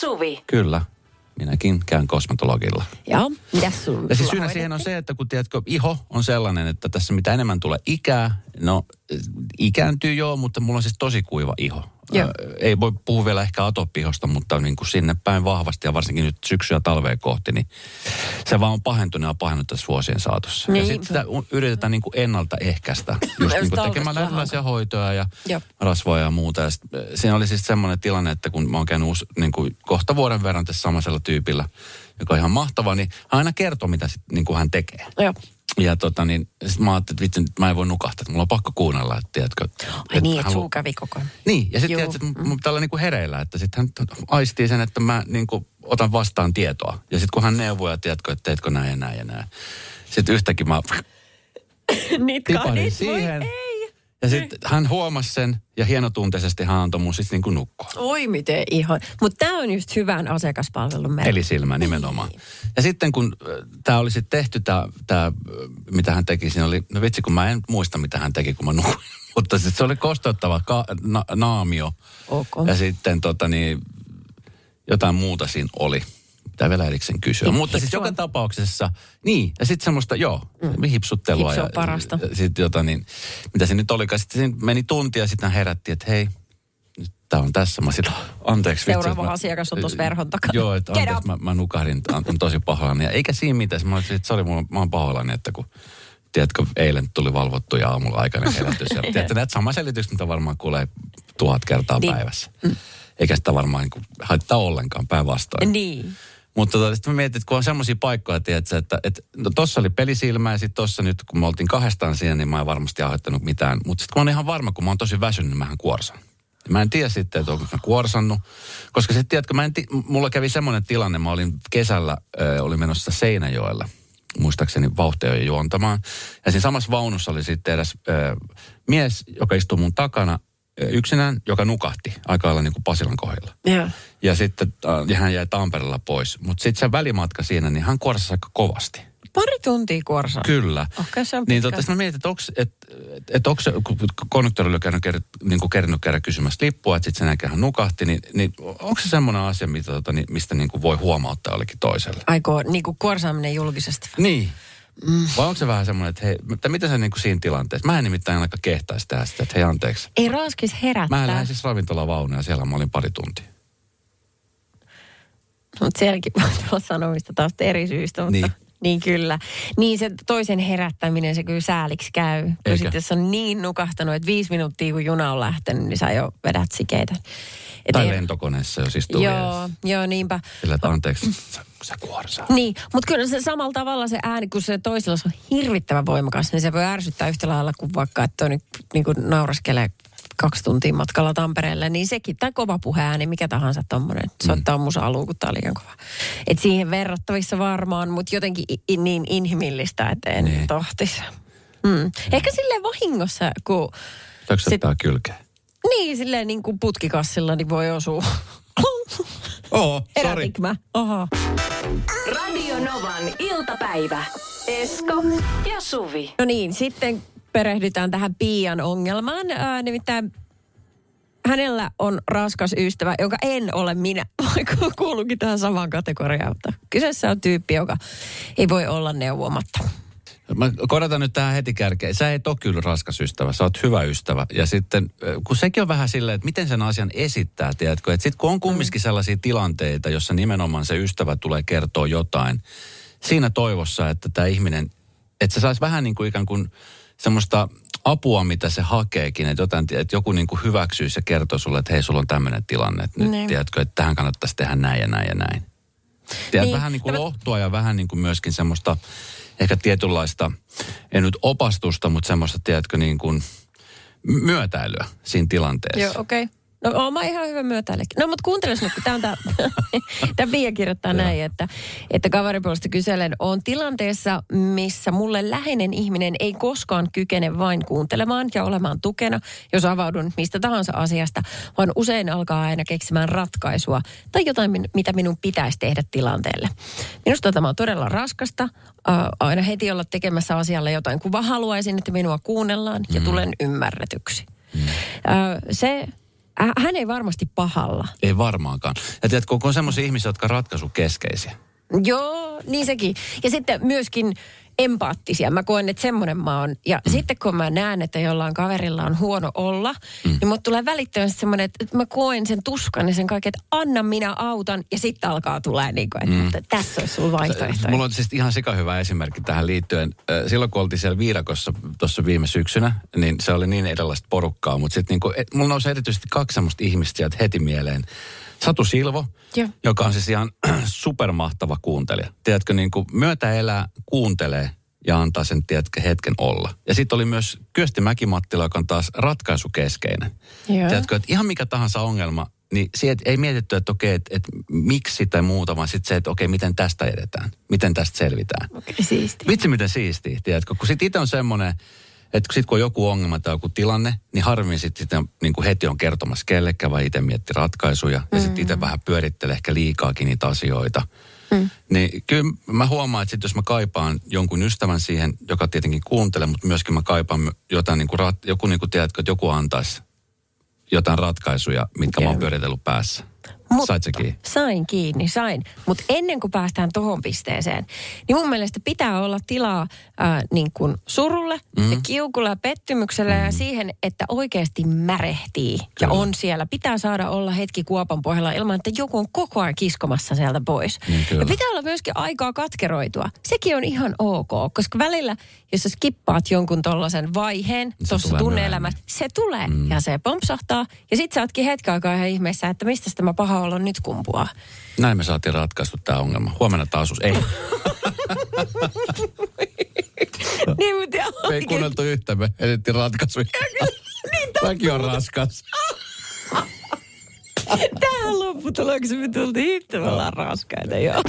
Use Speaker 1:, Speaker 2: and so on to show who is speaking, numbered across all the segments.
Speaker 1: Suvi.
Speaker 2: Kyllä. Minäkin käyn kosmetologilla.
Speaker 3: Joo, mitäs sun?
Speaker 2: Ja siis syynä siihen on se, että kun tiedätkö, iho on sellainen, että tässä mitä enemmän tulee ikää, no ikääntyy joo, mutta mulla on siis tosi kuiva iho.
Speaker 3: Joo.
Speaker 2: Ää, ei voi puhua vielä ehkä atopihosta, mutta niin kuin sinne päin vahvasti ja varsinkin nyt syksyä ja talvea kohti, niin se vaan on pahentunut ja pahentunut tässä vuosien saatossa. Ja
Speaker 3: Niinpä.
Speaker 2: sitten sitä yritetään niin kuin ennaltaehkäistä, just niin kuin
Speaker 3: vähän.
Speaker 2: erilaisia hoitoja ja
Speaker 3: Joo.
Speaker 2: rasvoja ja muuta. Ja sit, siinä oli siis semmoinen tilanne, että kun mä oon käynyt uus, niin kuin kohta vuoden verran tässä samaisella tyypillä, joka on ihan mahtava, niin hän aina kertoo, mitä sit, niin kuin hän tekee.
Speaker 3: Joo.
Speaker 2: Ja tota niin, sit mä ajattelin, että vitsi, mä en voi nukahtaa, että mulla on pakko kuunnella, että tiedätkö.
Speaker 3: Ai niin, että
Speaker 2: halu-
Speaker 3: suu kävi koko ajan.
Speaker 2: Niin, ja sitten tiedätkö, että mun pitää olla niinku hereillä, että sitten hän aistii sen, että mä niinku otan vastaan tietoa. Ja sitten kun hän neuvoo ja tiedätkö, että teetkö näin ja näin ja näin. Sitten yhtäkkiä mä
Speaker 3: Niitä
Speaker 2: tipahdin siihen. Ja sitten hän huomasi sen ja hienotunteisesti hän antoi mun sitten niinku nukkua.
Speaker 3: Oi miten ihan. Mutta tämä on just hyvän asiakaspalvelun merkki.
Speaker 2: Eli silmä nimenomaan. Ja sitten kun tämä oli sitten tehty, tämä, tää, mitä hän teki, siinä oli, no vitsi kun mä en muista mitä hän teki, kun mä nukuin. Mutta sit se oli kosteuttava ka, na, naamio.
Speaker 3: Ok.
Speaker 2: Ja sitten tota niin, jotain muuta siinä oli. Pitää vielä erikseen kysyä.
Speaker 3: Hip-
Speaker 2: Mutta siis
Speaker 3: hipsua.
Speaker 2: joka tapauksessa, niin, ja sitten semmoista, joo, mm. hipsuttelua.
Speaker 3: Hipsu on
Speaker 2: ja,
Speaker 3: parasta.
Speaker 2: ja sitten jota niin, mitä se nyt olikaan. Sitten meni tunti ja sitten herätti, että hei, nyt tää on tässä. Mä silloin, anteeksi. vitsi,
Speaker 3: Seuraava
Speaker 2: mä-
Speaker 3: asiakas on tuossa verhon takana.
Speaker 2: Joo, että anteeksi, mä, mä nukahdin, on, tosi pahoillani. Ja eikä siinä mitään. Mä olisin, että sori, mulla- mä oon pahoillani, että kun tiedätkö, eilen tuli valvottu ja aamulla aikainen herätys. Ja, tiedätkö, näitä sama selitys, mitä varmaan kuulee tuhat kertaa
Speaker 3: Niin.
Speaker 2: päivässä. Eikä sitä varmaan niin kuin, haittaa ollenkaan päinvastoin.
Speaker 3: Niin.
Speaker 2: Mutta tota, sitten mä mietin, että kun on semmoisia paikkoja, tiedätkö, että, että no tossa oli pelisilmä ja sitten tossa nyt, kun me oltiin kahdestaan siinä, niin mä en varmasti aiheuttanut mitään. Mutta sitten kun mä oon ihan varma, kun mä oon tosi väsynyt, niin mähän kuorsan. Mä en tiedä sitten, että onko mä kuorsannut. Koska sitten tiedätkö, mä en ti- mulla kävi semmoinen tilanne, mä olin kesällä, äh, olin menossa Seinäjoella, muistaakseni vauhtia juontamaan. Ja siinä samassa vaunussa oli sitten edes äh, mies, joka istui mun takana yksinään, joka nukahti aika lailla niin kuin Pasilan kohdilla.
Speaker 3: Joo.
Speaker 2: Ja sitten äh, ja hän jäi Tampereella pois. Mutta sitten se välimatka siinä, niin hän kuorsasi aika kovasti.
Speaker 3: Pari tuntia kuorsaa.
Speaker 2: Kyllä.
Speaker 3: Okei, se on
Speaker 2: Niin
Speaker 3: pitkä.
Speaker 2: sit mä mietin, että onko et, et, onko se, kun konduktori oli käynyt, ker- niin kuin kerännyt käydä kysymässä lippua, että sitten sen jälkeen hän nukahti, niin, niin onko se semmoinen asia, mitä, tota, niin, mistä niin kuin voi huomauttaa jollekin toiselle?
Speaker 3: Aikoo niinku kuorsaaminen julkisesti.
Speaker 2: Niin. Mm. Vai onko se vähän semmoinen, että hei, että mitä sä niin kuin siinä tilanteessa? Mä en nimittäin aika kehtaisi tehdä sitä, että hei anteeksi.
Speaker 3: Ei raaskis herättää.
Speaker 2: Mä lähdin siis ravintolavaunuun ja siellä mä olin pari tuntia.
Speaker 3: Mutta sielläkin voi tulla sanomista taas eri syystä, mutta
Speaker 2: Niin.
Speaker 3: Niin. kyllä. Niin se toisen herättäminen, se kyllä sääliksi käy. Kun
Speaker 2: Eikä?
Speaker 3: sitten jos on niin nukahtanut, että viisi minuuttia kun juna on lähtenyt, niin sä jo vedät sikeitä. Et
Speaker 2: Tai
Speaker 3: ei-
Speaker 2: lentokoneessa, jos istuu
Speaker 3: Joo, joo, niinpä.
Speaker 2: Sillä, että anteeksi, sä, sä kuorsaa.
Speaker 3: Niin, mutta kyllä se samalla tavalla se ääni, kun se toisella se on hirvittävän voimakas, niin se voi ärsyttää yhtä lailla kuin vaikka, että on nyt niin kuin nauraskelee kaksi tuntia matkalla Tampereelle, niin sekin, tai kova puheääni, mikä tahansa tommonen, soittaa mm. musa aluu, kun tää on liian kova. Et siihen verrattavissa varmaan, mutta jotenkin i- niin inhimillistä, että en
Speaker 2: Niin.
Speaker 3: tohtisi. Mm. Ehkä silleen vahingossa, kun
Speaker 2: Töksättää kylkeä.
Speaker 3: niin silleen niin kuin putkikassilla, niin voi osua.
Speaker 2: Oo, sori.
Speaker 3: Aha.
Speaker 1: Radio Novan iltapäivä. Esko ja Suvi.
Speaker 3: No niin, sitten perehdytään tähän Pian ongelmaan. Ää, nimittäin hänellä on raskas ystävä, joka en ole minä, vaikka kuuluukin tähän samaan kategoriaan. Mutta kyseessä on tyyppi, joka ei voi olla neuvomatta.
Speaker 2: Mä korotan nyt tähän heti kärkeen. Sä et ole kyllä raskas ystävä, sä oot hyvä ystävä. Ja sitten, äh, kun sekin on vähän silleen, että miten sen asian esittää, tiedätkö? Että sitten kun on kumminkin sellaisia tilanteita, jossa nimenomaan se ystävä tulee kertoa jotain, siinä toivossa, että tämä ihminen, että se saisi vähän niin kuin ikään kuin semmoista apua, mitä se hakeekin, että, jotain, että joku niin kuin hyväksyisi ja kertoo sulle, että hei, sulla on tämmöinen tilanne, että nyt
Speaker 3: Niin.
Speaker 2: tiedätkö, että tähän kannattaisi tehdä näin ja näin ja näin. Tiedät,
Speaker 3: Niin.
Speaker 2: vähän niin kuin
Speaker 3: Ja
Speaker 2: lohtua ja vähän niin kuin myöskin semmoista ehkä tietynlaista, en nyt opastusta, mutta semmoista, tiedätkö, niin kuin myötäilyä siinä tilanteessa.
Speaker 3: Joo, okei. Okay. No oon mä ihan hyvä myötäillekin. No mutta kuunteles nyt, kun tämä on tää, tää Pia kirjoittaa näin, että, että kaveripuolesta kyselen, on tilanteessa, missä mulle läheinen ihminen ei koskaan kykene vain kuuntelemaan ja olemaan tukena, jos avaudun mistä tahansa asiasta, vaan usein alkaa aina keksimään ratkaisua tai jotain, mitä minun pitäisi tehdä tilanteelle. Minusta tämä on todella raskasta, aina heti olla tekemässä asialle jotain, kun vaan haluaisin, että minua kuunnellaan ja tulen ymmärretyksi. Ö, se hän ei varmasti pahalla.
Speaker 2: Ei varmaankaan. Ja tiedätkö, kun on semmoisia ihmisiä, jotka on ratkaisukeskeisiä.
Speaker 3: Joo, niin sekin. Ja sitten myöskin empaattisia. Mä koen, että semmoinen mä oon. Ja mm. sitten kun mä näen, että jollain kaverilla on huono olla, mm. niin mut tulee välittömästi semmoinen, että mä koen sen tuskan ja sen kaiken, että anna minä autan. Ja sitten alkaa tulee niin kuin, että mm. tässä olisi sulla vaihtoehto.
Speaker 2: Mulla on siis ihan sika hyvä esimerkki tähän liittyen. Silloin kun oltiin siellä Viirakossa tuossa viime syksynä, niin se oli niin erilaista porukkaa. Mutta sitten niin mulla nousi erityisesti kaksi semmoista ihmistä sieltä heti mieleen. Satu Silvo,
Speaker 3: Joo.
Speaker 2: joka on siis ihan supermahtava kuuntelija. Tiedätkö, niin kuin myötä elää, kuuntelee ja antaa sen, tiedätkö, hetken olla. Ja sitten oli myös Kyösti Mäkimattila, joka on taas ratkaisukeskeinen.
Speaker 3: Joo.
Speaker 2: Tiedätkö, että ihan mikä tahansa ongelma, niin sieltä ei mietitty, että okei, että, että miksi tai muuta, vaan sitten se, että okei, miten tästä edetään, miten tästä selvitään.
Speaker 3: Okei, siisti.
Speaker 2: Vitsi miten siistiä, tiedätkö? Kun sitten itse on semmoinen, että sit kun on joku ongelma tai joku tilanne, niin harvemmin sitten sit niin kuin heti on kertomassa kellekään, vai itse mietti ratkaisuja. Ja sitten itse vähän pyörittelee ehkä liikaakin niitä asioita. Mm. Niin kyllä mä huomaan, että sit jos mä kaipaan jonkun ystävän siihen, joka tietenkin kuuntelee, mutta myöskin mä kaipaan jotain niin kuin, rat, joku niin kuin tiedätkö, että joku antaisi jotain ratkaisuja, mitkä mä oon pyöritellyt päässä.
Speaker 3: Mutta
Speaker 2: Sait sä kiinni?
Speaker 3: Sain kiinni, sain. Mutta ennen kuin päästään tohon pisteeseen, niin mun mielestä pitää olla tilaa ää, niin kuin surulle mm. ja kiukulle ja pettymykselle mm. ja siihen, että oikeasti märehtii Kyllä. ja on siellä. Pitää saada olla hetki kuopan pohjalla ilman, että joku on koko ajan kiskomassa sieltä pois.
Speaker 2: Niin, kyllä.
Speaker 3: ja pitää olla myöskin aikaa katkeroitua. Sekin on ihan ok, koska välillä, jos sä skippaat jonkun tollaisen vaiheen
Speaker 2: Niin se
Speaker 3: tuossa tunne-elämässä, se tulee mm. ja se pompsahtaa. Ja sit sä ootkin hetken aikaa ihan ihmeessä, että mistä tämä paha olo nyt kumpuaa.
Speaker 2: Näin me saatiin ratkaistu tämä ongelma. Huomenna taas. Ei,
Speaker 3: niin, mutta
Speaker 2: me ei kuunneltu yhtä, me edettiin ratkaisuja.
Speaker 3: Niin
Speaker 2: Mäkin on raskas.
Speaker 3: Tähän lopputuloksi me tultiin itse, me ollaan raskaita, joo.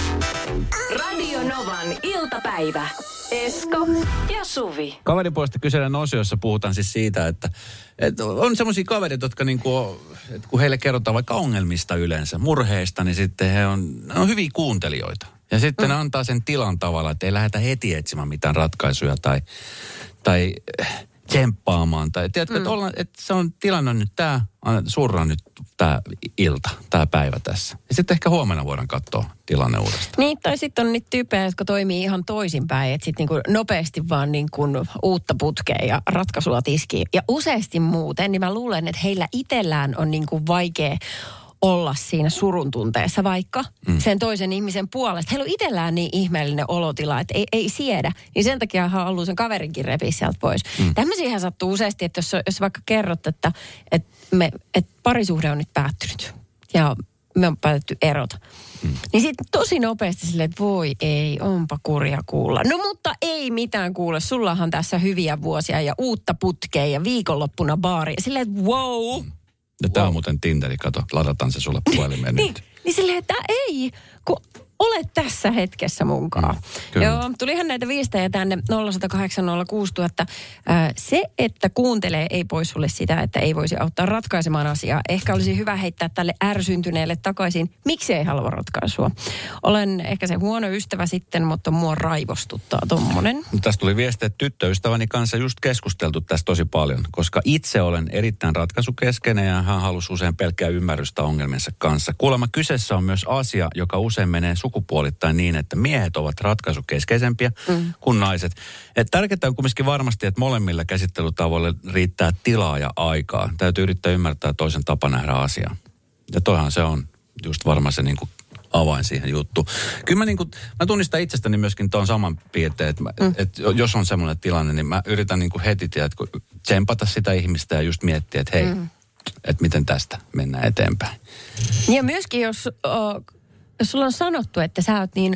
Speaker 1: Radio Novan iltapäivä. Esko ja Suvi.
Speaker 2: Kaverin puolesta kyselen osiossa puhutaan siis siitä, että, että on semmoisia kavereita, jotka niinku, että kun heille kerrotaan vaikka ongelmista yleensä, murheista, niin sitten he on, ne on hyviä kuuntelijoita. Ja sitten mm. ne antaa sen tilan tavalla, että ei lähdetä heti etsimään mitään ratkaisuja tai, tai tsemppaamaan. Tai, tiedätkö, mm. että, ollaan, että se on tilanne nyt tämä, surra nyt tämä ilta, tämä päivä tässä. Ja sitten ehkä huomenna voidaan katsoa tilanne uudestaan.
Speaker 3: Niin, tai sitten on niitä tyyppejä, jotka toimii ihan toisinpäin, että sitten niinku nopeasti vaan niinku uutta putkea ja ratkaisua tiskiin. Ja useasti muuten, niin mä luulen, että heillä itsellään on niinku vaikea olla siinä surun tunteessa vaikka mm. sen toisen ihmisen puolesta. Heillä on itsellään niin ihmeellinen olotila, että ei, ei siedä. Niin sen takia hän haluaa sen kaverinkin repiä sieltä pois. Mm. Tämmöisiä sattuu useasti, että jos, jos vaikka kerrot, että, että, me, että parisuhde on nyt päättynyt ja me on päätetty erota. Mm. Niin sitten tosi nopeasti silleen, että voi ei, onpa kurja kuulla. No mutta ei mitään kuule, sullahan tässä hyviä vuosia ja uutta putkea ja viikonloppuna baari. Silleen, että wow.
Speaker 2: Ja tämä on muuten Tinderi, kato, ladataan se sulle puhelimeen
Speaker 3: Niin,
Speaker 2: nyt.
Speaker 3: niin silleen, että ei, kun olet tässä hetkessä munkaan.
Speaker 2: Mm.
Speaker 3: Joo, tulihan näitä viestejä tänne 0806000. Se, että kuuntelee, ei pois sulle sitä, että ei voisi auttaa ratkaisemaan asiaa. Ehkä olisi hyvä heittää tälle ärsyntyneelle takaisin, miksi ei halua ratkaisua. Olen ehkä se huono ystävä sitten, mutta mua raivostuttaa tommonen.
Speaker 2: Mutta Tästä tuli viesti, että tyttöystäväni kanssa just keskusteltu tästä tosi paljon, koska itse olen erittäin ratkaisukeskeinen ja hän halusi usein pelkkää ymmärrystä ongelmiensa kanssa. Kuulemma kyseessä on myös asia, joka usein menee sukupuolittain niin, että miehet ovat ratkaisukeskeisempiä mm. kuin naiset. Et tärkeää on kumminkin varmasti, että molemmilla käsittelytavoilla riittää tilaa ja aikaa. Täytyy yrittää ymmärtää toisen tapa nähdä asiaa. Ja toihan se on just varmaan se niin kuin avain siihen juttuun. Kyllä mä, niin kuin, mä tunnistan itsestäni myöskin tuon saman piirteen, että, mä, mm. että jos on semmoinen tilanne, niin mä yritän niin kuin heti tiedätkö, tsempata sitä ihmistä ja just miettiä, että hei, mm. että miten tästä mennään eteenpäin.
Speaker 3: Ja myöskin, jos, uh, jos sulla on sanottu, että sä oot niin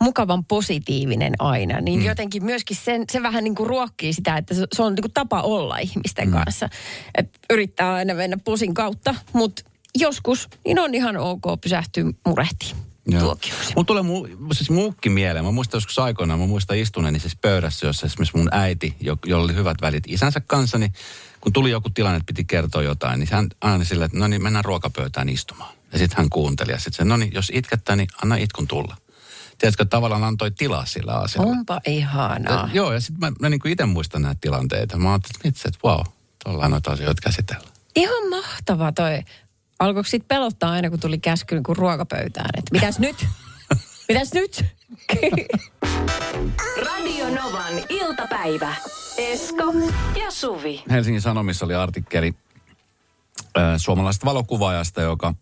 Speaker 3: mukavan positiivinen aina, niin mm. jotenkin myöskin sen, se vähän niin kuin ruokkii sitä, että se, se on niin kuin tapa olla ihmisten mm. kanssa. Et yrittää aina mennä posin kautta, mutta joskus niin on ihan ok pysähtyä murehtiin.
Speaker 2: Mulla tulee mu, siis muukki mieleen. Mä muistan joskus aikoinaan, mä muistan istuneeni siis pöydässä, jossa esimerkiksi mun äiti, jo, jolla oli hyvät välit isänsä kanssa, niin kun tuli joku tilanne, että piti kertoa jotain, niin hän aina sillä, että no niin, mennään ruokapöytään istumaan. Ja sitten hän kuunteli ja sitten no niin, jos itkettää, niin anna itkun tulla. Tiedätkö, tavallaan antoi tilaa sillä asialla.
Speaker 3: Onpa ihanaa.
Speaker 2: Ja, joo, ja sitten mä, mä niin itse muistan näitä tilanteita. Mä ajattelin, että, itse, että wow, tuolla noita asioita käsitellään.
Speaker 3: Ihan mahtava toi. Alkoiko sit pelottaa aina, kun tuli käsky niin kuin ruokapöytään, että mitäs nyt? Mitäs nyt?
Speaker 1: Radio Novan iltapäivä. Esko ja Suvi.
Speaker 2: Helsingin Sanomissa oli artikkeli äh, suomalaisesta valokuvaajasta, joka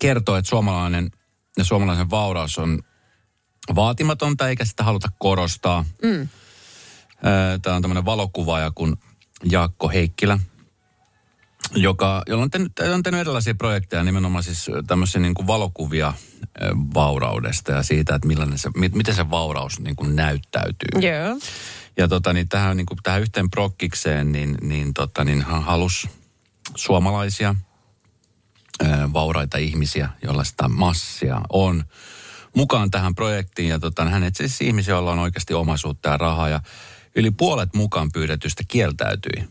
Speaker 2: kertoo, että suomalainen ja suomalaisen vauraus on vaatimatonta eikä sitä haluta korostaa. Mm. Tämä on tämmöinen valokuvaaja kuin Jaakko Heikkilä, joka, jolla on tehnyt, on tehnyt erilaisia projekteja, nimenomaan siis tämmöisiä niin kuin valokuvia vauraudesta ja siitä, että millainen se, mi- miten se vauraus niin kuin näyttäytyy.
Speaker 3: Joo.
Speaker 2: Ja tota, niin tähän, niin kuin, tähän yhteen prokkikseen, niin, niin, tota, niin hän halusi suomalaisia vauraita ihmisiä, joilla sitä massia on, mukaan tähän projektiin. Ja tota, hän etsi siis ihmisiä, joilla on oikeasti omaisuutta ja rahaa. Ja yli puolet mukaan pyydetystä kieltäytyi.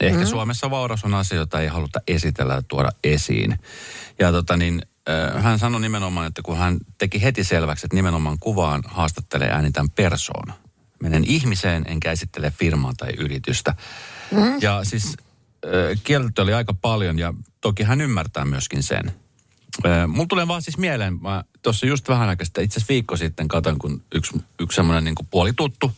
Speaker 2: Ehkä mm. Suomessa vauraus on asia, jota ei haluta esitellä ja tuoda esiin. Ja tota niin, hän sanoi nimenomaan, että kun hän teki heti selväksi, että nimenomaan kuvaan haastattelee äänitän persoona. Menen ihmiseen, enkä esittele firmaa tai yritystä. Mm. Ja siis kieltä oli aika paljon ja toki hän ymmärtää myöskin sen. Mulla tulee vaan siis mieleen, mä tuossa just vähän aikaa itse asiassa viikko sitten katon, kun yksi, yksi semmoinen niin puolituttu,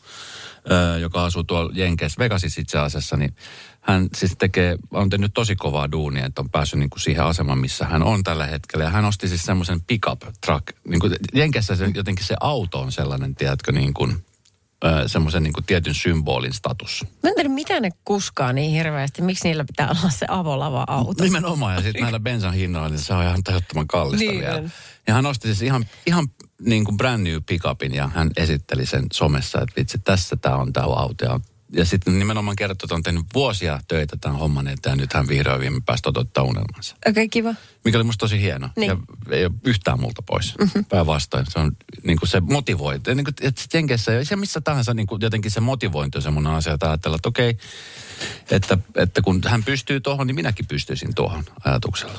Speaker 2: joka asuu tuolla Jenkeissä, Vegasissa itse asiassa, niin hän siis tekee, on tehnyt tosi kovaa duunia, että on päässyt niin kuin siihen asemaan, missä hän on tällä hetkellä. Ja hän osti siis semmoisen pickup truck. Niin kuin Jenkeissä se, jotenkin se auto on sellainen, tiedätkö, niin kuin, semmoisen niin kuin tietyn symbolin status.
Speaker 3: Mä en tiedä, mitä ne kuskaa niin hirveästi. Miksi niillä pitää olla se avolava auto?
Speaker 2: Nimenomaan, ja sitten näillä bensan hinnoilla, niin se on ihan tajuttoman kallista
Speaker 3: Niin
Speaker 2: vielä. Ja hän osti siis ihan, ihan niin kuin brand new pickupin ja hän esitteli sen somessa, että vitsi, tässä tämä on tämä auto. Ja, ja sitten nimenomaan kertoi, että on tehnyt vuosia töitä tämän homman eteen ja nyt hän vihdoin viime päästä toteuttaa unelmansa.
Speaker 3: Okei, okay, kiva.
Speaker 2: Mikä oli musta tosi hieno.
Speaker 3: Niin.
Speaker 2: Ja ei ole yhtään multa pois. Mm-hmm. Päinvastoin. Se on niin kuin se motivointi. Niin kuin, että Jenkeissä ja se missä tahansa niin kuin jotenkin se motivointi on semmoinen asia, että ajatella, että okei, että, että kun hän pystyy tuohon, niin minäkin pystyisin tuohon ajatuksella.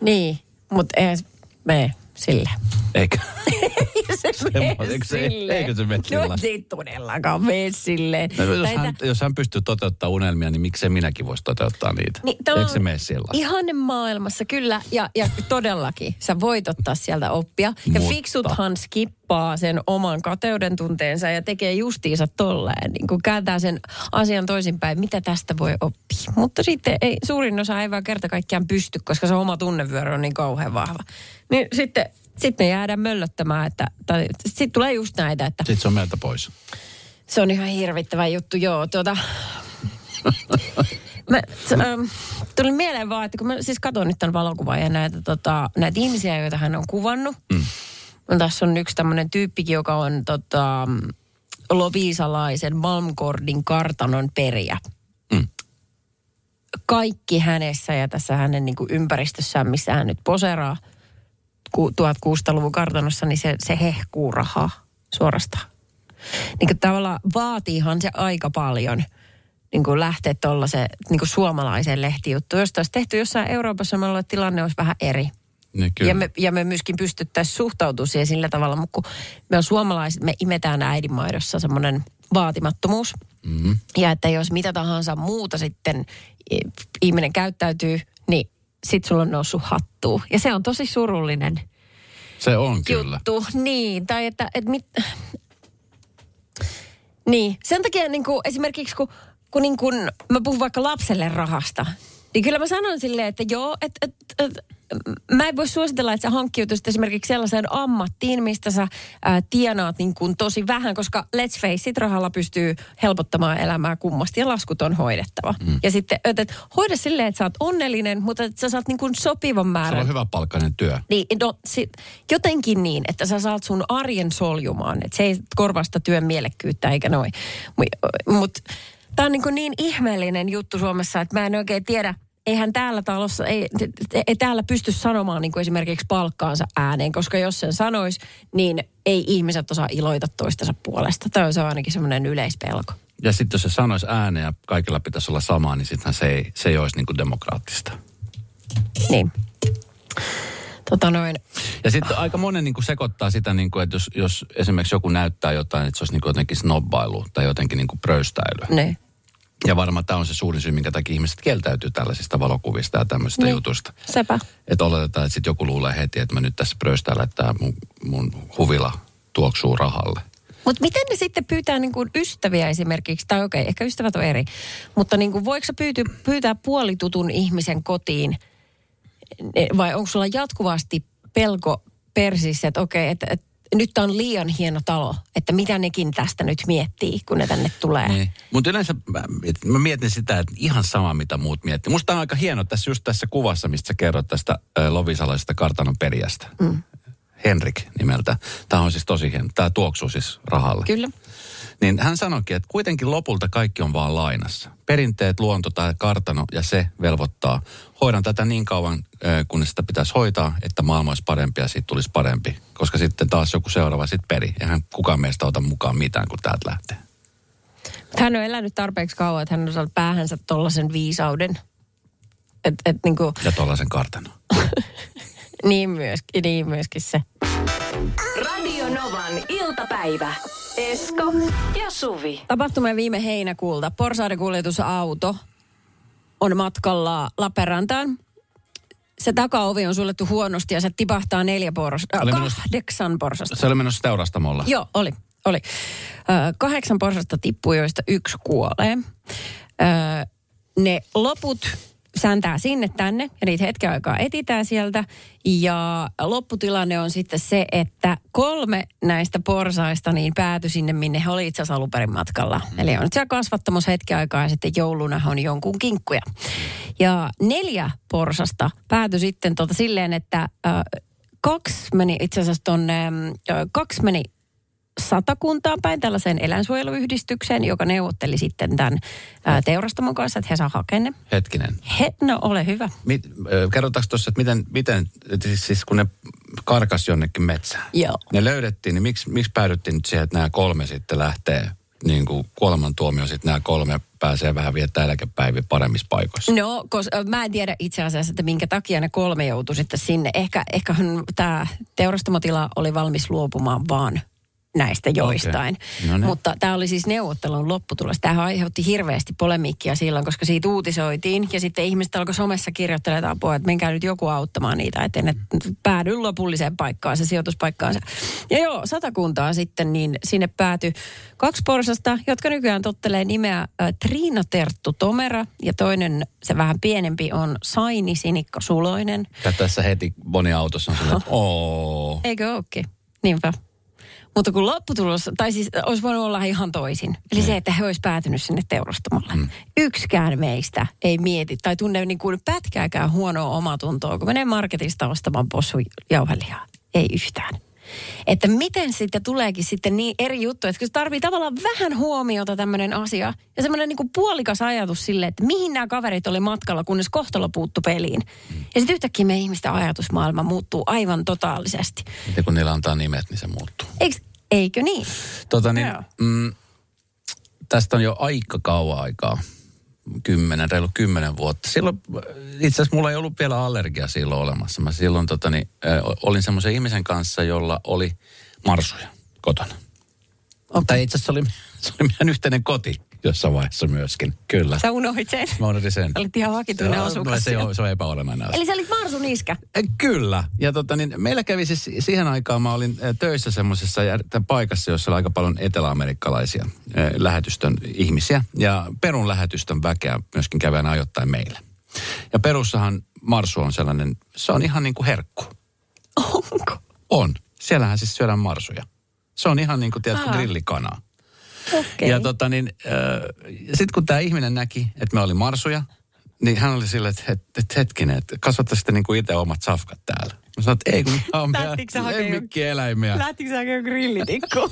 Speaker 3: Niin, mutta ei mene sille.
Speaker 2: Eikö?
Speaker 3: se mene
Speaker 2: eikö se-
Speaker 3: silleen.
Speaker 2: eikö se mene sillä?
Speaker 3: No ei todellakaan mene silleen.
Speaker 2: No, jos,
Speaker 3: Näitä-
Speaker 2: hän, jos hän pystyy toteuttamaan unelmia, niin miksei minäkin voisi toteuttaa niitä?
Speaker 3: Niin,
Speaker 2: Eikö se mene sillä?
Speaker 3: Ihanne maailmassa, kyllä. Ja, ja todellakin, sä voit ottaa sieltä oppia. Ja
Speaker 2: Mutta-
Speaker 3: fiksuthan skippaa sen oman kateuden tunteensa ja tekee justiinsa tolleen. Niin kuin kääntää sen asian toisinpäin, mitä tästä voi oppia. Mutta sitten ei, suurin osa ei vaan kerta kaikkiaan pysty, koska se oma tunnevyöry on niin kauhean vahva. Niin sitten, sitten me jäädään möllöttämään, että sitten tulee just näitä, että
Speaker 2: Sitten se on meiltä pois.
Speaker 3: se on ihan hirvittävä juttu, joo. Tuota, mä, t- ähm, tuli mieleen vaan, että kun mä siis katson nyt tämän valokuvan ja näitä, tota, näitä ihmisiä, joita hän on kuvannut. Mm. No, tässä on yksi tämmöinen tyyppikin, joka on tota, Loviisalaisen Malmgordin kartanon periä.
Speaker 2: Mm.
Speaker 3: Kaikki hänessä ja tässä hänen niin kuin ympäristössään, missä hän nyt poseraa 1600-luvun kartanossa, niin se, se hehkuu rahaa suorastaan niin kuin tavallaan vaatiihan se aika paljon niin kuin lähteä tuollaiseen niin kuin suomalaiseen lehtijuttuun. Jos olisi tehty jossain Euroopassa, me että tilanne olisi vähän eri.
Speaker 2: Niin kyllä.
Speaker 3: Ja me, ja me myöskin pystyttäisiin suhtautumaan siihen sillä tavalla, mutta kun me on suomalaiset, me imetään äidinmaidossa semmoinen vaatimattomuus.
Speaker 2: Mm-hmm.
Speaker 3: Ja että jos mitä tahansa muuta sitten ihminen käyttäytyy, sit sulla on noussut hattuun. Ja se on tosi surullinen
Speaker 2: Se on kyllä.
Speaker 3: juttu. Niin, tai että, että mit... Niin, sen takia niin kuin, esimerkiksi kun, kun, niin kuin, mä puhun vaikka lapselle rahasta, niin kyllä mä sanon silleen, että joo, että et, et, mä en voi suositella, että sä hankkiutuisit esimerkiksi sellaiseen ammattiin, mistä sä ää, tienaat niin kuin tosi vähän, koska let's face it, rahalla pystyy helpottamaan elämää kummasti ja laskut on hoidettava. Mm. Ja sitten, että et, hoida silleen, että sä oot onnellinen, mutta että sä saat niin kuin sopivan
Speaker 2: Se
Speaker 3: määrän
Speaker 2: on hyvä palkkainen työ.
Speaker 3: niin, no, si, jotenkin niin, että sä saat sun arjen soljumaan. Että se ei korvasta työn mielekkyyttä eikä noin. Mutta mut, tämä on niin, niin ihmeellinen juttu Suomessa, että mä en oikein tiedä, eihän täällä talossa, ei, ei täällä pysty sanomaan niin kuin esimerkiksi palkkaansa ääneen, koska jos sen sanois, niin ei ihmiset osaa iloita toistensa puolesta. Tämä on se ainakin semmoinen yleispelko.
Speaker 2: Ja sitten jos se sanoisi ääneen ja kaikilla pitäisi olla sama, niin sittenhän se ei, se ei olisi niin kuin demokraattista.
Speaker 3: Niin. Tota noin.
Speaker 2: Ja sitten aika monen niin kuin sekoittaa sitä, niin kuin, että jos, jos esimerkiksi joku näyttää jotain, että se olisi niin kuin jotenkin snobbailu tai jotenkin niin kuin pröystäily.
Speaker 3: Ne.
Speaker 2: Ja varmaan tämä on se suurin syy, minkä takia ihmiset kieltäytyy tällaisista valokuvista ja tämmöisistä
Speaker 3: Niin.
Speaker 2: jutusta.
Speaker 3: Sepä.
Speaker 2: Että oletetaan, että sitten joku luulee heti, että mä nyt tässä pröystäällä, että mun, mun huvila tuoksuu rahalle.
Speaker 3: Mutta miten ne sitten pyytää niin kuin ystäviä esimerkiksi, tai okei, ehkä ystävät on eri, mutta niin kuin voiko sä pyyty, pyytää puolitutun ihmisen kotiin, vai onko sulla jatkuvasti pelko persissä, että okei, että, että nyt tämä on liian hieno talo, että mitä nekin tästä nyt miettii, kun ne tänne tulee.
Speaker 2: Niin. Mutta yleensä mä, mä mietin sitä, että ihan sama mitä muut miettii. Musta on aika hieno tässä just tässä kuvassa, mistä sä kerrot tästä äh, lovisalaisesta kartanon perijästä. Mm. Henrik nimeltä. Tämä on siis tosi hieno. Tämä tuoksuu siis rahalle.
Speaker 3: Kyllä.
Speaker 2: Niin hän sanoikin, että kuitenkin lopulta kaikki on vaan lainassa. Perinteet, luonto tai kartano ja se velvoittaa. Hoidan tätä niin kauan, kunnes sitä pitäisi hoitaa, että maailma olisi parempi ja siitä tulisi parempi. Koska sitten taas joku seuraava sitten peri. Eihän kukaan meistä ota mukaan mitään, kun täältä lähtee.
Speaker 3: Mutta hän on elänyt tarpeeksi kauan, että hän on saanut päähänsä tollaisen viisauden. Et, et niin, kuin,
Speaker 2: Ja tuollaisen kartanon.
Speaker 3: niin, myöskin, niin myöskin se.
Speaker 1: Radio Novan iltapäivä. Esko ja Suvi.
Speaker 3: Tapahtumien viime heinäkuulta Porsaiden kuljetusauto on matkalla Lappeenrantaan. Se takaovi on suljettu huonosti ja se tipahtaa neljä porsta,
Speaker 2: Oli
Speaker 3: äh,
Speaker 2: menossa-
Speaker 3: kahdeksan porsasta.
Speaker 2: Se oli menossa teurastamolla.
Speaker 3: Joo, oli. oli. Ö, kahdeksan porsasta tippui, joista yksi kuolee. Ö, ne loput säntää sinne tänne ja niitä hetken aikaa etitään sieltä. Ja lopputilanne on sitten se, että kolme näistä porsaista niin päätyi sinne, minne he oli itse asiassa alun perin matkalla. Eli on nyt siellä kasvattamassa hetken aikaa ja sitten jouluna on jonkun kinkkuja. Ja neljä porsasta päätyi sitten tota silleen, että ö, kaksi meni itse asiassa tonne, ö, kaksi meni satakuntaan päin tällaiseen eläinsuojeluyhdistykseen, joka neuvotteli sitten tämän ää, teurastamon kanssa, että he saa hakea ne.
Speaker 2: Hetkinen.
Speaker 3: He, no ole hyvä.
Speaker 2: Mit, kerrotaanko tuossa, että miten, miten siis, siis kun ne karkas jonnekin metsään,
Speaker 3: Joo.
Speaker 2: ne löydettiin, niin miksi, miksi päädyttiin nyt siihen, että nämä kolme sitten lähtee niin kuin kuolemantuomio, sitten nämä kolme pääsee vähän viettää eläkepäiviä paremmissa paikoissa.
Speaker 3: No, koska mä en tiedä itse asiassa, että minkä takia ne kolme joutui sitten sinne. Ehkä, ehkä tämä teurastamotila oli valmis luopumaan vaan näistä joistain.
Speaker 2: No niin.
Speaker 3: Mutta tämä oli siis neuvottelun lopputulos. Tämähän aiheutti hirveästi polemiikkia silloin, koska siitä uutisoitiin. Ja sitten ihmiset alkoi somessa kirjoittelemaan apua, että menkää nyt joku auttamaan niitä, että ne päädy lopulliseen paikkaan, se sijoituspaikkaansa. Ja joo, satakuntaa sitten, niin sinne päätyi kaksi porsasta, jotka nykyään tottelee nimeä äh, Triina Terttu Tomera. Ja toinen, se vähän pienempi, on Saini Sinikka Suloinen.
Speaker 2: Ja tässä heti moni autossa on sellainen.
Speaker 3: Eikö ookin? Niinpä. Mutta kun lopputulos, tai siis olisi voinut olla ihan toisin. Eli se, että he olisi päätynyt sinne teurastamolle. Mm. Yksikään meistä ei mieti tai tunne niin kuin pätkääkään huonoa omatuntoa, kun menee marketista ostamaan possujauhelijaa. Ei yhtään. Että miten sitten tuleekin sitten niin eri juttu, että se tarvii tavallaan vähän huomiota tämmöinen asia ja semmoinen niin puolikas ajatus sille, että mihin nämä kaverit oli matkalla, kunnes kohtalo puuttu peliin. Ja sitten yhtäkkiä meidän ihmisten ajatusmaailma muuttuu aivan totaalisesti.
Speaker 2: Miten kun niillä antaa nimet, niin se muuttuu.
Speaker 3: Eiks, eikö niin?
Speaker 2: Tota niin,
Speaker 3: Joo.
Speaker 2: mm, tästä on jo aika kauan aikaa. Kymmenen, reilu kymmenen vuotta. Silloin, itse asiassa mulla ei ollut vielä allergia silloin olemassa. Mä silloin tota, niin, olin semmoisen ihmisen kanssa, jolla oli marsuja kotona. Okay. Tai itse asiassa se oli, se oli meidän yhteinen koti jossain vaiheessa myöskin. Kyllä.
Speaker 3: Sä unohdit sen.
Speaker 2: Mä unohdin sen.
Speaker 3: Olit ihan vakituinen
Speaker 2: Joo,
Speaker 3: asukas.
Speaker 2: Se, on, se on epäolennainen asia.
Speaker 3: Eli sä olit Marsun iskä.
Speaker 2: Eh, Kyllä. Ja tota, niin meillä kävi siis siihen aikaan, mä olin eh, töissä semmoisessa paikassa, jossa oli aika paljon eteläamerikkalaisia eh, lähetystön ihmisiä. Ja Perun lähetystön väkeä myöskin kävi aina ajoittain meillä. Ja Perussahan Marsu on sellainen, se on ihan niin kuin herkku.
Speaker 3: Onko?
Speaker 2: On. Siellähän siis syödään marsuja. Se on ihan niin kuin, tiedätkö,
Speaker 3: Aa.
Speaker 2: grillikanaa.
Speaker 3: Okei.
Speaker 2: Ja tota niin, äh, sitten kun tämä ihminen näki, että me oli marsuja, niin hän oli silleen, että, että, että hetkinen, että kasvattaisitte niin kuin itse omat safkat täällä. Mä sanoin, että ei kun nämä on lemmikkieläimiä.
Speaker 3: Lähtikö sä hakemaan grillitikku?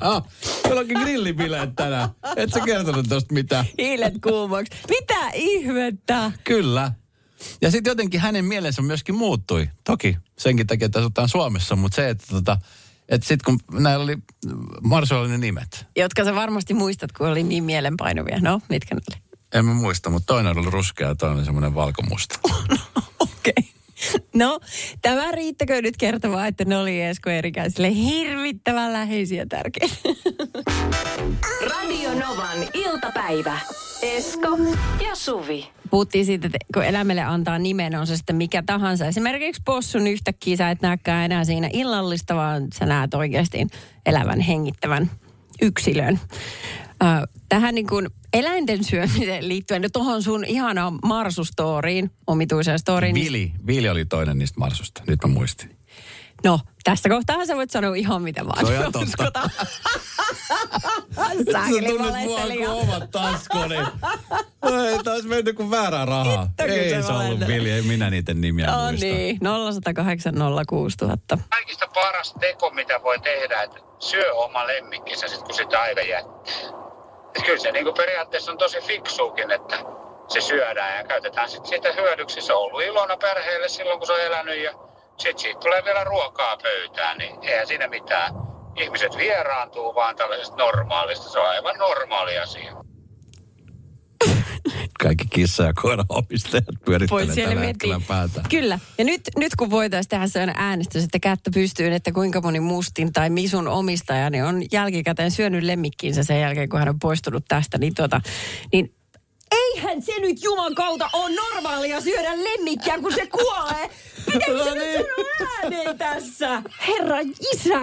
Speaker 2: Ah, Meillä onkin grillibileet tänään. Et sä kertonut tosta mitään.
Speaker 3: Hiilet kuumaksi. Mitä ihmettä?
Speaker 2: Kyllä. Ja sitten jotenkin hänen mielensä myöskin muuttui. Toki senkin takia, että asutaan Suomessa, mutta se, että tota, että sitten kun näillä oli, Marsuilla oli ne nimet.
Speaker 3: Jotka sä varmasti muistat, kun oli niin mielenpainuvia. No, mitkä ne oli?
Speaker 2: En mä muista, mutta toinen oli ruskea ja toinen oli semmoinen valkomusta.
Speaker 3: Okei. No, tämä riittäkö nyt kertomaan, että ne oli Esko Eerikäisille hirvittävän läheisiä ja tärkeitä.
Speaker 1: Radio Novan iltapäivä. Esko ja Suvi.
Speaker 3: Puhuttiin siitä, että kun eläimelle antaa nimen, on se sitten mikä tahansa. Esimerkiksi possun yhtäkkiä sä et näkään enää siinä illallista, vaan sä näet oikeasti elävän hengittävän yksilön. Tähän niin kuin eläinten syömiseen liittyen, no tuohon sun ihanaan marsustoriin, omituiseen storiin.
Speaker 2: Vili, Vili oli toinen niistä marsusta. Nyt mä muistin.
Speaker 3: No, tässä kohtaa sä voit sanoa ihan mitä vaan.
Speaker 2: Se on ihan totta. Sä tunnet mua
Speaker 3: valehtelija.
Speaker 2: kuin omat taskuni. Ei taas mennyt kuin väärää rahaa.
Speaker 3: Hitto,
Speaker 2: ei
Speaker 3: se
Speaker 2: ollut. Vili, ei minä niiden nimiä
Speaker 3: No
Speaker 2: muista.
Speaker 3: niin, 0108 06000.
Speaker 4: kaikista paras teko, mitä voi tehdä, että syö oma lemmikkinsä sit, kun sitä aika jättää. Et kyllä se niin periaatteessa on tosi fiksuukin, että se syödään ja käytetään sit sitä hyödyksi. Se on ollut ilona perheelle silloin, kun se on elänyt ja sitten siitä tulee vielä ruokaa pöytään, niin eihän siinä mitään. Ihmiset vieraantuu vaan tällaisesta normaalista. Se on aivan normaali asia.
Speaker 2: Kaikki kissa- ja koiraomistajat pyörittelee tällä hetkellä päätä.
Speaker 3: Kyllä. Ja nyt, nyt kun voitaisiin tehdä sellainen äänestys, että kättä pystyyn, että kuinka moni mustin tai misun omistaja niin on jälkikäteen syönyt lemmikkiinsä sen jälkeen, kun hän on poistunut tästä, niin, tuota, niin eihän se nyt Juman kautta ole normaalia syödä lemmikkiä, kun se kuolee. Pitääkö se nyt sanoa ääneen tässä? Herra isä!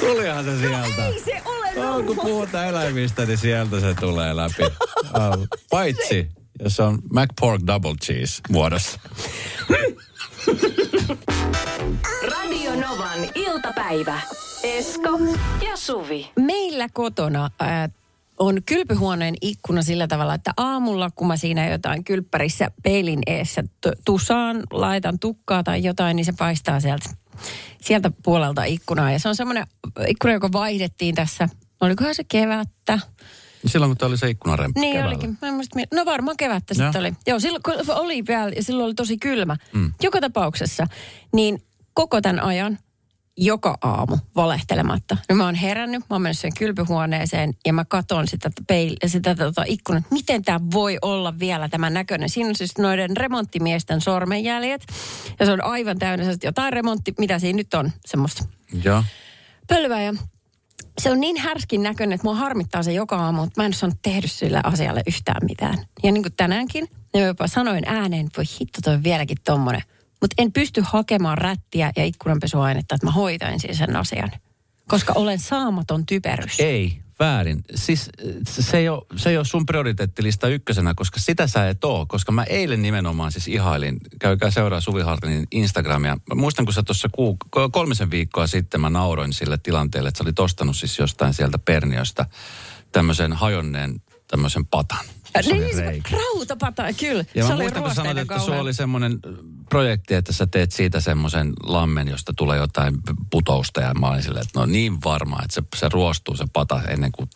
Speaker 2: Tulihan se sieltä.
Speaker 3: Ei se ole
Speaker 2: No, kun
Speaker 3: normaalia.
Speaker 2: puhutaan eläimistä, niin sieltä se tulee läpi. Paitsi, jos on McPork Double Cheese muodossa.
Speaker 1: Radio Novan iltapäivä. Esko ja Suvi.
Speaker 3: Meillä kotona ää, on kylpyhuoneen ikkuna sillä tavalla, että aamulla kun mä siinä jotain kylppärissä peilin eessä t- tusaan, laitan tukkaa tai jotain, niin se paistaa sieltä, sieltä puolelta ikkunaa. Ja se on semmoinen ikkuna, joka vaihdettiin tässä, olikohan se kevättä?
Speaker 2: Silloin kun toi oli se ikkunaremppi
Speaker 3: Niin
Speaker 2: keväällä.
Speaker 3: olikin. Mä no varmaan kevättä sitten oli. Joo, silloin kun oli vielä ja silloin oli tosi kylmä. Mm. Joka tapauksessa, niin koko tämän ajan, joka aamu valehtelematta. No mä oon herännyt, mä oon mennyt sen kylpyhuoneeseen ja mä katon sitä, peil- sitä tota ikkunaa, että miten tämä voi olla vielä tämän näköinen. Siinä on siis noiden remonttimiesten sormenjäljet ja se on aivan täynnä jotain remontti, mitä siinä nyt on, semmoista
Speaker 2: Joo.
Speaker 3: pölyä ja se on niin härskin näköinen, että mua harmittaa se joka aamu, että mä en ole saanut tehdä sille asialle yhtään mitään. Ja niin kuin tänäänkin, ja mä jopa sanoin ääneen, voi hitto, toi on vieläkin tommonen. Mutta en pysty hakemaan rättiä ja ikkunanpesuainetta, että mä hoitaisin sen asian. Koska olen saamaton typerys.
Speaker 2: Ei, väärin. Siis se ei, ole, se ei ole sun prioriteettilista ykkösenä, koska sitä sä et oo. Koska mä eilen nimenomaan siis ihailin, käykää seuraa Suvi Hartinin Instagramia. Mä muistan, kun sä tuossa kolmisen viikkoa sitten mä nauroin sille tilanteelle, että sä olit ostanut siis jostain sieltä Perniöstä tämmöisen hajonneen tämmöisen patan.
Speaker 3: Niin, se rautapata, kyllä.
Speaker 2: Ja
Speaker 3: se
Speaker 2: mä muistan, kun sanoit, että
Speaker 3: kauhean.
Speaker 2: oli semmoinen projekti, että sä teet siitä semmoisen lammen, josta tulee jotain putousta. Ja mä olin silleen, että no niin varma, että se, se ruostuu se pata ennen kuin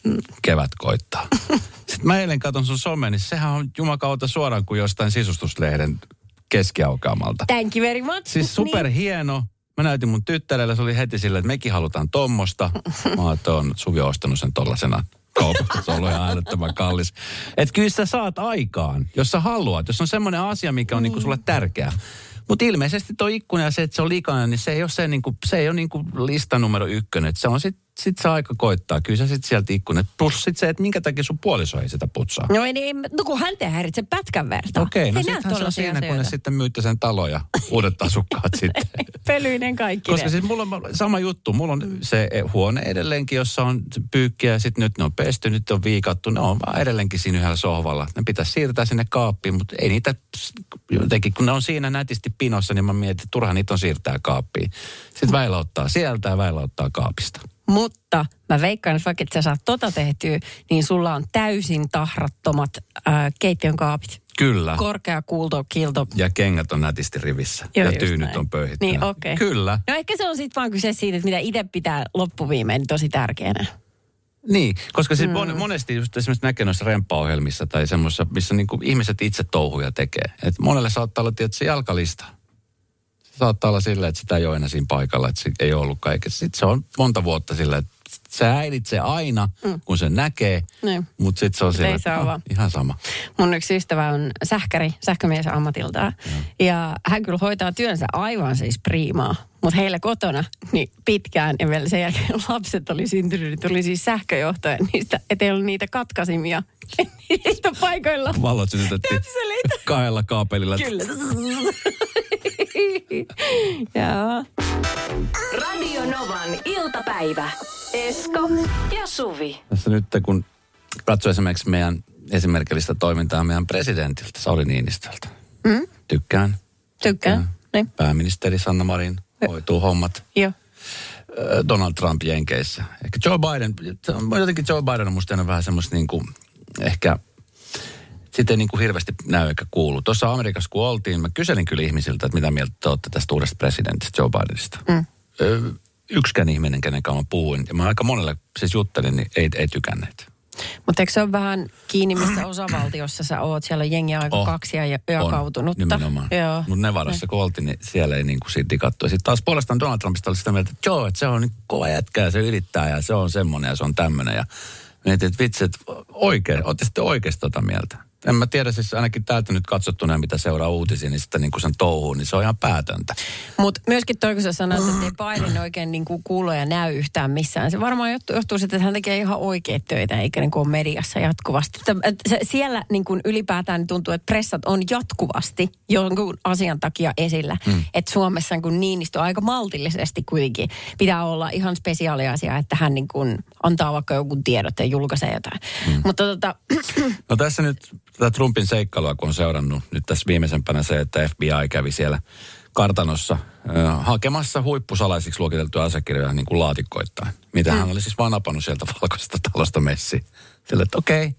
Speaker 2: kevät koittaa. Sitten mä eilen katson sun some, niin sehän on jumakauta suoraan kuin jostain sisustuslehden keskiaukaamalta.
Speaker 3: Thank you very much.
Speaker 2: Siis super hieno. Mä näytin mun tyttärelle, se oli heti silleen, että mekin halutaan tommosta. Mä oon, Suvi on ostanut sen tollasena kaupasta. Se on ollut ihan älyttömän kallis. Et kyllä sä saat aikaan, jos sä haluat. Jos on semmoinen asia, mikä on niinku sulle tärkeä. Mutta ilmeisesti tuo ikkuna ja se, että se on likainen, niin se ei ole, se niinku, se ei ole niinku lista numero ykkönen. Et se on sit, sit se aika koittaa. Kyllä sä sit sieltä ikkunat. Plus sit se, että minkä takia sun puoliso ei sitä putsaa.
Speaker 3: No ei, niin, no kun hän te häiritse pätkän verta.
Speaker 2: Okei, no
Speaker 3: Ei näe
Speaker 2: sittenhän se on siinä, kun ne sitten myytte sen talon ja uudet asukkaat sitten.
Speaker 3: Pölyinen kaikki
Speaker 2: Koska siis mulla on sama juttu. Mulla on se huone edelleenkin, jossa on pyykkiä ja sitten nyt ne on pesty, nyt on viikattu. Ne on vaan edelleenkin siinä yhdellä sohvalla. Ne pitäisi siirtää sinne kaappiin, mutta ei niitä jotenkin, kun ne on siinä nätisti pinossa, niin mä mietin, että turha niitä on siirtää kaappiin. Sitten väillä ottaa sieltä ja väillä ottaa kaapista.
Speaker 3: Mutta mä veikkaan, että vaikka et sä saat tota tehtyä, niin sulla on täysin tahrattomat ää, keittiön kaapit.
Speaker 2: Kyllä.
Speaker 3: Korkea kuulto, kilto.
Speaker 2: ja kengät on nätisti rivissä.
Speaker 3: Joo,
Speaker 2: ja tyynyt
Speaker 3: näin.
Speaker 2: on pöyhittynä.
Speaker 3: Niin, okei.
Speaker 2: Kyllä.
Speaker 3: No ehkä se on sitten vaan kyse siitä, että mitä itse pitää loppuviimein tosi tärkeänä.
Speaker 2: Niin, koska siis mm. monesti just esimerkiksi näkee noissa remppaohjelmissa tai semmoisissa, missä niinku ihmiset itse touhuja tekee. Et monelle saattaa olla tietysti jalkalista. Se saattaa olla sillä, että sitä ei ole enää siinä paikalla, että se ei ole ollut kaikessa. Sitten se on monta vuotta sillä, että se häiritsee aina, mm. kun se näkee,
Speaker 3: Niin.
Speaker 2: mutta sitten se on siellä,
Speaker 3: ei
Speaker 2: "Ah,
Speaker 3: vaan."
Speaker 2: ihan sama.
Speaker 3: Mun yksi ystävä on sähkäri, sähkömies ammatiltaan. Ja hän kyllä hoitaa työnsä aivan siis priimaa. Mutta heillä kotona niin pitkään ja vielä sen jälkeen lapset oli syntynyt, niin tuli siis sähköjohtoja niistä, että ei ollut niitä katkaisimia niistä paikoilla.
Speaker 2: Valot sytytettiin kahdella kaapelilla.
Speaker 3: Kyllä. Joo.
Speaker 1: Radio Novan iltapäivä. Esko ja Suvi.
Speaker 2: Tässä nyt kun katsoo esimerkiksi meidän esimerkillistä toimintaa meidän presidentiltä, Sauli Niinistöltä. Mm? Tykkään.
Speaker 3: Tykkään. Niin.
Speaker 2: Pääministeri Sanna Marin hoituu hommat.
Speaker 3: Joo.
Speaker 2: Donald Trump Jenkeissä. Ehkä Joe Biden, jotenkin Joe Biden on musta vähän semmoista niin kuin, ehkä, sitten ei niin kuin hirveästi näy eikä kuulu. Tuossa Amerikassa kun oltiin, mä kyselin kyllä ihmisiltä, että mitä mieltä te olette tästä uudesta presidentistä Joe Bidenista. Mm. Yksikään ihminen, kenen kanssa mä puhuin, ja mä aika monelle siis juttelin, niin ei, ei tykänneet.
Speaker 3: Mutta eikö se ole vähän kiinni, missä osavaltiossa sä oot? Siellä on jengi aika
Speaker 2: Oh.
Speaker 3: kaksi ja jakautunutta.
Speaker 2: On, nimenomaan.
Speaker 3: Joo.
Speaker 2: Mutta Nevadassa kun oltiin, niin siellä ei niinku siitä katsoa. Sitten taas puolestaan Donald Trumpista oli sitä mieltä, että joo, että se on niin kova jätkä ja se yrittää ja se on semmoinen ja se on tämmöinen. Ja mietin, että vitsi, että oikein, ootte sitten oikeasti tota mieltä. En mä tiedä, siis ainakin täältä nyt katsottuna, mitä seuraa uutisia, niin sitten niin sen touhuun, niin se on ihan päätöntä.
Speaker 3: Mutta myöskin toi, kun sä sanoit, että ei Biden oikein niin kuin kuulo ja näy yhtään missään. Se varmaan johtuu, siitä, että hän tekee ihan oikeat töitä, eikä niin kuin ole mediassa jatkuvasti. Että, se, siellä niin kuin ylipäätään niin tuntuu, että pressat on jatkuvasti jonkun asian takia esillä. Mm. Että Suomessa niin Niinistö aika maltillisesti kuitenkin pitää olla ihan spesiaali asia, että hän niin kuin antaa vaikka joku tiedot ja julkaisee jotain. Mm. Mutta tota,
Speaker 2: No tässä nyt tätä Trumpin seikkailua, kun on seurannut nyt tässä viimeisempänä se, että FBI kävi siellä kartanossa äh, hakemassa huippusalaisiksi luokiteltuja asiakirjoja niin kuin laatikkoittain. Mitä hän oli siis vaan napannut sieltä valkoisesta talosta messi. Sille, että okei,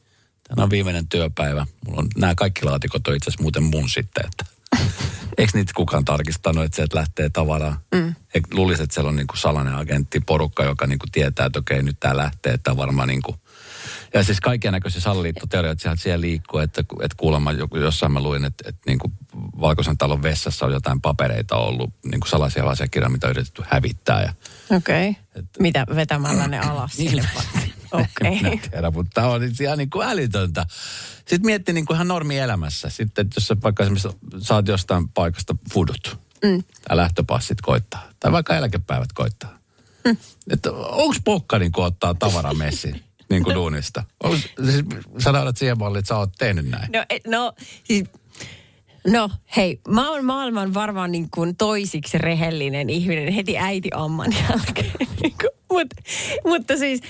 Speaker 2: tämä on viimeinen työpäivä. Mulla on, nämä kaikki laatikot on itse asiassa muuten mun sitten, että eikö niitä kukaan tarkistanut, että sieltä lähtee tavaraa. Mm. Luulisi, että siellä on niin kuin salainen agentti, porukka, joka niin kuin tietää, että okei, nyt tämä lähtee, että varmaan niin kuin ja siis kaikkia näköisiä salaliittoteorioita sieltä siellä liikkuu, että, että kuulemma jossain mä luin, että, että niin kuin Valkoisen talon vessassa on jotain papereita ollut, niin kuin salaisia asiakirjoja, mitä on yritetty hävittää. Ja,
Speaker 3: okei. Okay. Mitä vetämällä ne alas?
Speaker 2: Niin.
Speaker 3: Okei.
Speaker 2: Minä tiedän, mutta tämä on nyt ihan niin kuin älytöntä. Sitten mietti niin kuin ihan normielämässä. Sitten, että jos sä vaikka esimerkiksi saat jostain paikasta fudut, mm. tai lähtöpassit koittaa, tai vaikka eläkepäivät koittaa. Mm. Että onko pokka niin kuin ottaa tavaramessi niin kuin duunista? Onks, siis, sä siihen malliin, että sä oot tehnyt näin.
Speaker 3: No, et- no, siis, no hei, mä oon maailman varmaan niin kuin toisiksi rehellinen ihminen heti äiti amman jälkeen. Niin kuin, Mut, mutta siis,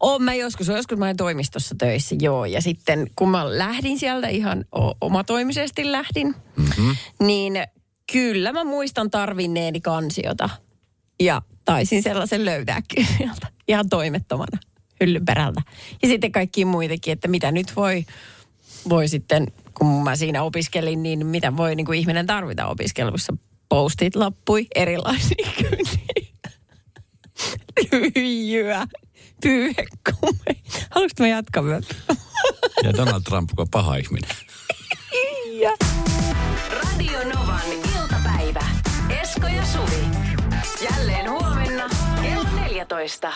Speaker 3: oon mä joskus, joskus mä olin toimistossa töissä, joo. Ja sitten kun mä lähdin sieltä ihan o- omatoimisesti lähdin, mm-hmm. niin kyllä mä muistan tarvinneeni kansiota. Ja taisin sellaisen löytääkin sieltä ihan toimettomana hyllyn perältä. Ja sitten kaikki muitakin, että mitä nyt voi, voi sitten, kun mä siinä opiskelin, niin mitä voi niin kuin ihminen tarvita opiskelussa. Postit lappui erilaisia kynniä. Lyijyä, pyyhekumme. Haluaisitko mä jatkaa myös?
Speaker 2: Ja Donald Trump, on paha ihminen.
Speaker 3: ja.
Speaker 1: Radio Novan iltapäivä. Esko ja Suvi. Jälleen huomenna kello 14.